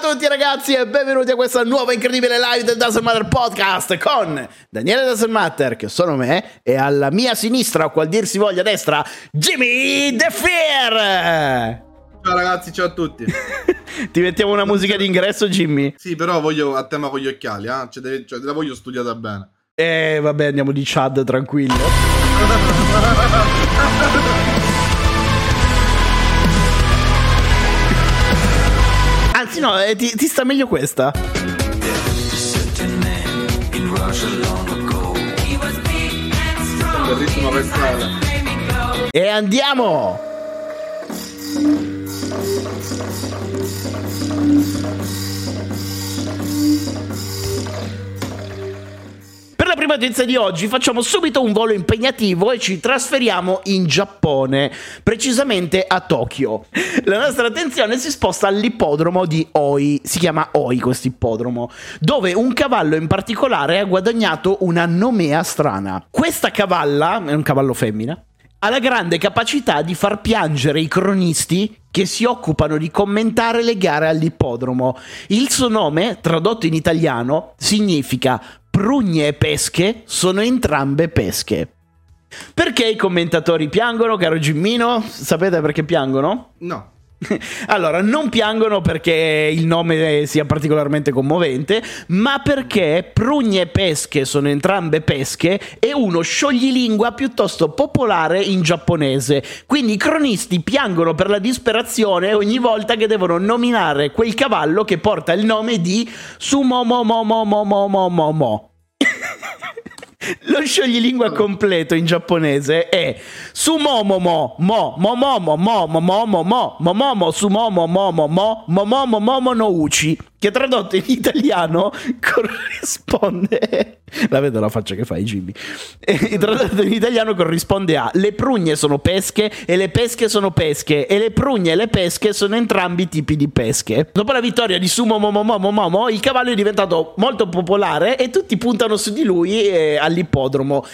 Ciao a tutti ragazzi e benvenuti a questa nuova incredibile live del Doesn't Matter Podcast con Daniele Doesn't Matter, che sono me, e alla mia sinistra, o qual dir si voglia destra, Jimmy The Fear! Ciao ragazzi, ciao a tutti. Ti mettiamo una musica d'ingresso, Jimmy? Sì, però voglio a tema con gli occhiali, eh? cioè, deve, cioè, la voglio studiata bene. Eh, vabbè, andiamo di Chad, tranquillo. Anzi, no, eh, ti, ti sta meglio questa. Bellissima versale. E andiamo! La prima notizia di oggi facciamo subito un volo impegnativo e ci trasferiamo in Giappone, precisamente a Tokyo. La nostra attenzione si sposta all'ippodromo di Oi, si chiama Oi questo ippodromo, dove un cavallo in particolare ha guadagnato una nomea strana. Questa cavalla, è un cavallo femmina, ha la grande capacità di far piangere i cronisti che si occupano di commentare le gare all'ippodromo. Il suo nome, tradotto in italiano, significa prugne e pesche sono entrambe pesche. Perché i commentatori piangono, caro Gimmino? Sapete perché piangono? No. Allora, non piangono perché il nome sia particolarmente commovente, ma perché prugne e pesche sono entrambe pesche e uno scioglilingua piuttosto popolare in giapponese. Quindi i cronisti piangono per la disperazione ogni volta che devono nominare quel cavallo che porta il nome di Sumomomomomomomomo. Lo scioglilingua completo in giapponese è sumomomo mo momomo mo momomo mo momomo sumomo mo momo momomo momo no uchi che tradotto in italiano corrisponde la vedo la faccia che fai Jimmy e tradotto in italiano corrisponde a le prugne sono pesche e le pesche sono pesche e le prugne e le pesche sono entrambi tipi di pesche dopo la vittoria di Sumo Momo Momo Momo il cavallo è diventato molto popolare e tutti puntano su di lui eh, all'ippodromo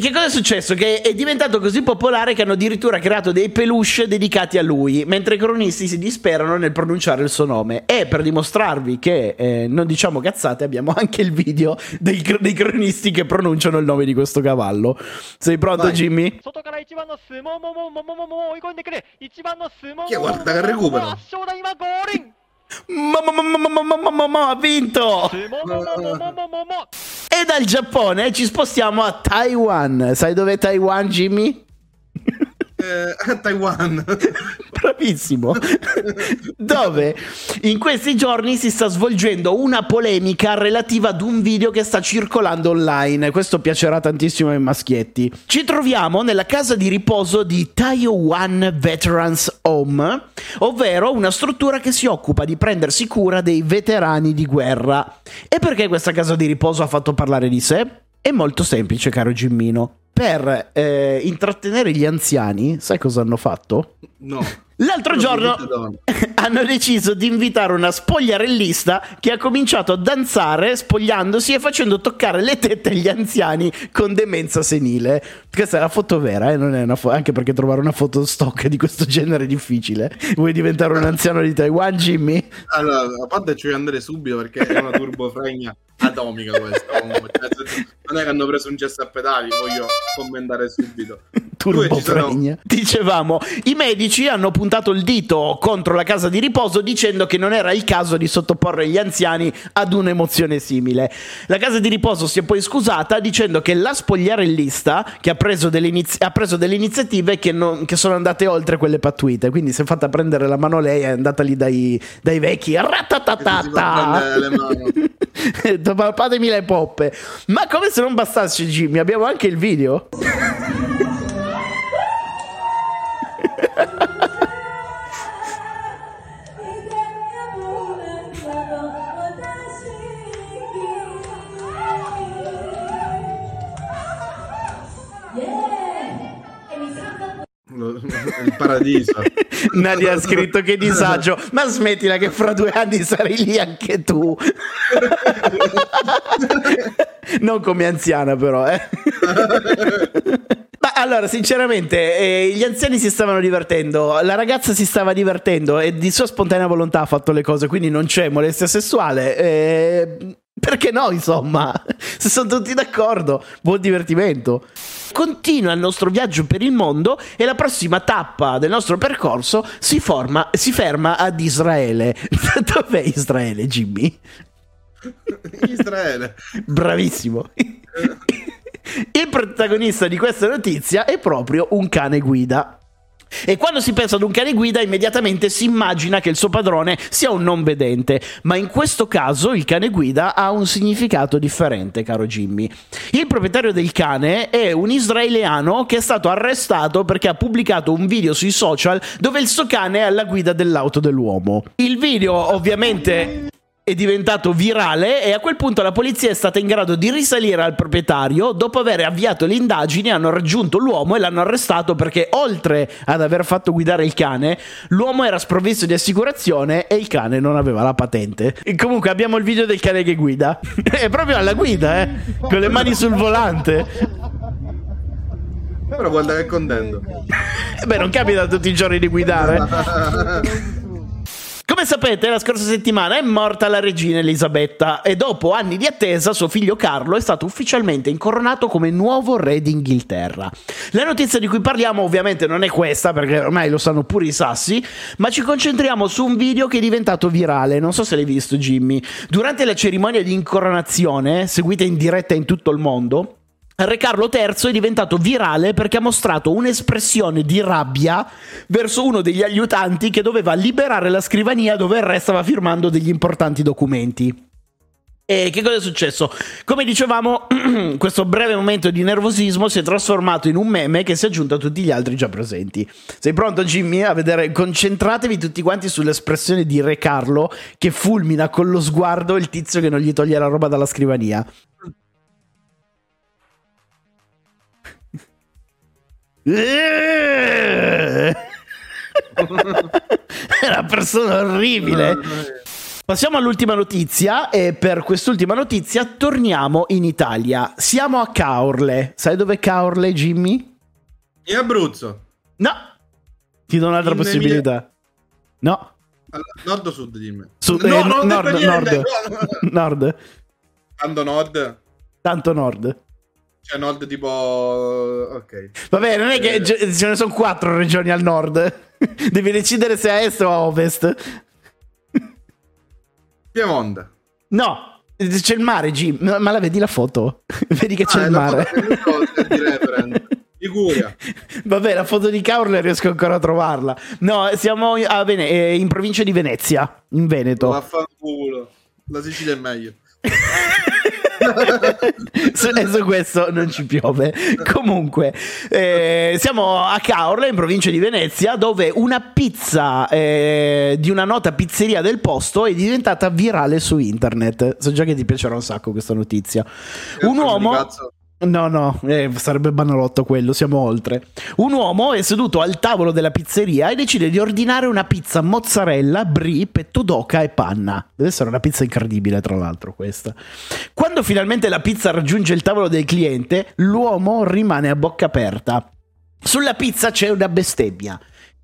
e che cosa è successo? Che è diventato così popolare che hanno addirittura creato dei peluche dedicati a lui, mentre i cronisti si disperano nel pronunciare il suo nome. E per dimostrarvi che eh, non diciamo cazzate, abbiamo anche il video dei, dei, cronisti che pronunciano il nome di questo cavallo. Sei pronto, Vai. Jimmy? Chi è? Guarda che recupero. Mamma, mamma, mamma, mamma, mamma, ha vinto! E dal Giappone ci spostiamo a Taiwan. Sai dov'è Taiwan, Jimmy? Eh, a Taiwan. Bravissimo. Dove in questi giorni si sta svolgendo una polemica relativa ad un video che sta circolando online. Questo piacerà tantissimo ai maschietti. Ci troviamo nella casa di riposo di Taiwan Veterans Home, ovvero una struttura che si occupa di prendersi cura dei veterani di guerra. E perché questa casa di riposo ha fatto parlare di sé? È molto semplice, caro Gimmino. Per eh, intrattenere gli anziani, sai cosa hanno fatto? No. L'altro Non giorno hanno deciso di invitare una spogliarellista che ha cominciato a danzare spogliandosi e facendo toccare le tette agli anziani con demenza senile. Questa è la foto vera, eh? non è una fo- anche perché trovare una foto stock di questo genere è difficile. Vuoi diventare un anziano di Taiwan, Jimmy? Allora, a parte ci voglio andare subito perché è una turbofregna atomica questa. Non è che hanno preso un gesto a pedali, voglio commentare subito. Due ci sono-. Dicevamo, i medici hanno puntato il dito contro la casa di riposo dicendo che non era il caso di sottoporre gli anziani ad un'emozione simile. La casa di riposo si è poi scusata dicendo che la spogliarellista che ha preso delle, inizi- ha preso delle iniziative che, non- che sono andate oltre quelle pattuite, quindi si è fatta prendere la mano lei, è andata lì dai, dai vecchi ratatatata. prendere le mani. Papatemi le poppe. Ma come se non bastasse, Jimmy, abbiamo anche il video. Il paradiso. Nadia ha scritto che disagio, ma smettila che fra due anni sarai lì anche tu. non come anziana però, eh. Ma Allora, sinceramente, eh, gli anziani si stavano divertendo, la ragazza si stava divertendo e di sua spontanea volontà ha fatto le cose, quindi non c'è molestia sessuale. Eh, perché no, insomma? Se sono tutti d'accordo, buon divertimento. Continua il nostro viaggio per il mondo e la prossima tappa del nostro percorso si, forma, si ferma ad Israele. Dov'è Israele, Jimmy? Israele. Bravissimo. Il protagonista di questa notizia è proprio un cane guida. E quando si pensa ad un cane guida, immediatamente si immagina che il suo padrone sia un non vedente, ma in questo caso il cane guida ha un significato differente, caro Jimmy. Il proprietario del cane è un israeliano che è stato arrestato perché ha pubblicato un video sui social dove il suo cane è alla guida dell'auto dell'uomo. Il video ovviamente è diventato virale e a quel punto la polizia è stata in grado di risalire al proprietario. Dopo aver avviato le indagini hanno raggiunto l'uomo e l'hanno arrestato perché oltre ad aver fatto guidare il cane, l'uomo era sprovvisto di assicurazione e il cane non aveva la patente. E comunque abbiamo il video del cane che guida. è proprio alla guida, eh? Con le mani sul volante. Però guarda che contento. Beh, non capita tutti i giorni di guidare. Come sapete, la scorsa settimana è morta la regina Elisabetta e dopo anni di attesa suo figlio Carlo è stato ufficialmente incoronato come nuovo re d'Inghilterra. La notizia di cui parliamo ovviamente non è questa perché ormai lo sanno pure i sassi, ma ci concentriamo su un video che è diventato virale, non so se l'hai visto Jimmy. Durante la cerimonia di incoronazione, seguita in diretta in tutto il mondo, Re Carlo III è diventato virale perché ha mostrato un'espressione di rabbia verso uno degli aiutanti che doveva liberare la scrivania dove il re stava firmando degli importanti documenti. E che cosa è successo? Come dicevamo, questo breve momento di nervosismo si è trasformato in un meme che si è aggiunto a tutti gli altri già presenti. Sei pronto, Jimmy, a vedere? Concentratevi tutti quanti sull'espressione di Re Carlo che fulmina con lo sguardo il tizio che non gli toglie la roba dalla scrivania. È una persona orribile. Passiamo all'ultima notizia e per quest'ultima notizia torniamo in Italia. Siamo a Caorle. Sai dove è Caorle, Jimmy? In Abruzzo. No. Ti do un'altra In possibilità. No. Allora, nord o sud, dimmi. Sud, No, eh, nord, nord. no. Nord. Tanto nord. Tanto nord. Cioè nord tipo... Ok. Vabbè, non è che Eh. ce ne sono quattro regioni al nord. Devi decidere se a est o a ovest. Piemonte. No, c'è il mare, Jim. Ma la vedi la foto? Vedi che c'è Ah, il la mare. Liguria. Vabbè, la foto di Caorle riesco ancora a trovarla. No, siamo a Vene- eh, in provincia di Venezia, in Veneto. Vaffanculo. La Sicilia è meglio. su, e su questo non ci piove. Comunque, eh, siamo a Caorle, in provincia di Venezia, dove una pizza eh, di una nota pizzeria del posto è diventata virale su internet. So già che ti piacerà un sacco questa notizia. Un uomo. No, no, eh, sarebbe banalotto quello, siamo oltre. Un uomo è seduto al tavolo della pizzeria e decide di ordinare una pizza mozzarella, brie, petto d'oca e panna. Deve essere una pizza incredibile, tra l'altro, questa. Quando finalmente la pizza raggiunge il tavolo del cliente, l'uomo rimane a bocca aperta. Sulla pizza c'è una bestemmia.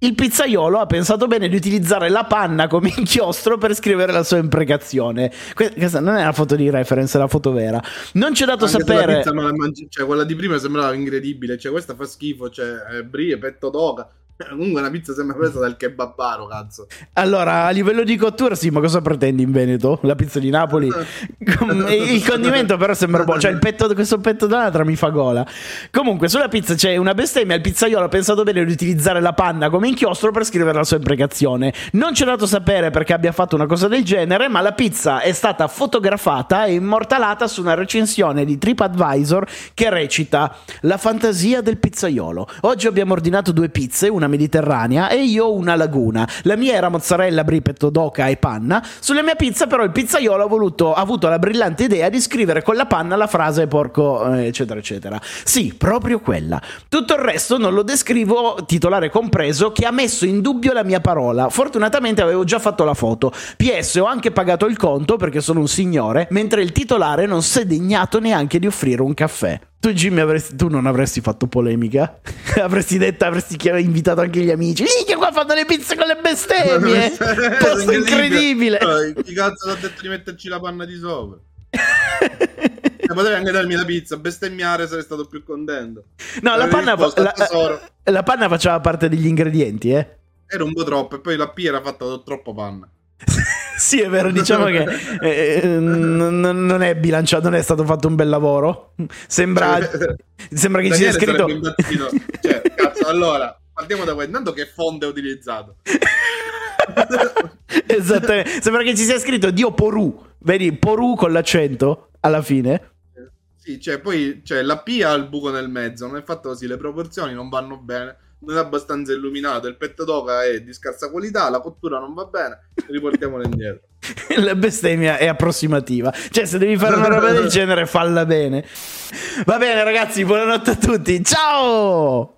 Il pizzaiolo ha pensato bene di utilizzare la panna come inchiostro per scrivere la sua imprecazione. Que- Questa non è una foto di reference, è la foto vera. Non ci è dato Anche la sapere. pizza la mangi- cioè, quella di prima sembrava incredibile. Cioè, questa fa schifo. Cioè, brie, petto d'oca. Comunque, una pizza sembra presa dal kebabaro, cazzo. Allora, a livello di cottura, sì, ma cosa pretendi in Veneto? La pizza di Napoli? Il condimento, però, sembra buono. Cioè, il petto, questo petto d'anatra mi fa gola. Comunque, sulla pizza c'è una bestemmia. Il pizzaiolo ha pensato bene di utilizzare la panna come inchiostro per scrivere la sua imprecazione. Non ci è dato sapere perché abbia fatto una cosa del genere, ma la pizza è stata fotografata e immortalata su una recensione di TripAdvisor che recita: La fantasia del pizzaiolo. Oggi abbiamo ordinato due pizze, una mediterranea e io una laguna. La mia era mozzarella, brie, petto d'oca e panna. Sulla mia pizza, però, il pizzaiolo ha, voluto, ha avuto la brillante idea di scrivere con la panna la frase porco, eh, eccetera, eccetera. Sì, proprio quella. Tutto il resto non lo descrivo, titolare compreso, che ha messo in dubbio la mia parola. Fortunatamente avevo già fatto la foto. PS, ho anche pagato il conto perché sono un signore, mentre il titolare non si è degnato neanche di offrire un caffè. Tu, Jimmy, avresti, tu non avresti fatto polemica? avresti detto, avresti invitato anche gli amici. Lì che qua fanno le pizze con le bestemmie. Posto incredibile. Chi cazzo ti ha detto di metterci la panna di sopra? Eh, potevi anche darmi la pizza, bestemmiare sarei stato più contento. No, la panna, la, la panna, faceva parte degli ingredienti, eh? Era un po' troppo, e poi la P era fatta da troppo panna. sì, è vero, diciamo che eh, eh n- non è bilanciato, non è stato fatto un bel lavoro. Sembra, cioè, sembra che Daniele ci sia scritto... Cioè, cazzo, allora, partiamo da questo. Intanto che fonte è utilizzato? Esattamente. Sembra che ci sia scritto Dio Porù. Vedi, Porù con l'accento alla fine. Sì, cioè, poi cioè, la P ha il buco nel mezzo, non è fatto così, le proporzioni non vanno bene, non è abbastanza illuminato, il petto d'oca è di scarsa qualità, la cottura non va bene, riportiamolo indietro. la bestemmia è approssimativa, cioè se devi fare una roba del genere falla bene. Va bene ragazzi, buonanotte a tutti, ciao!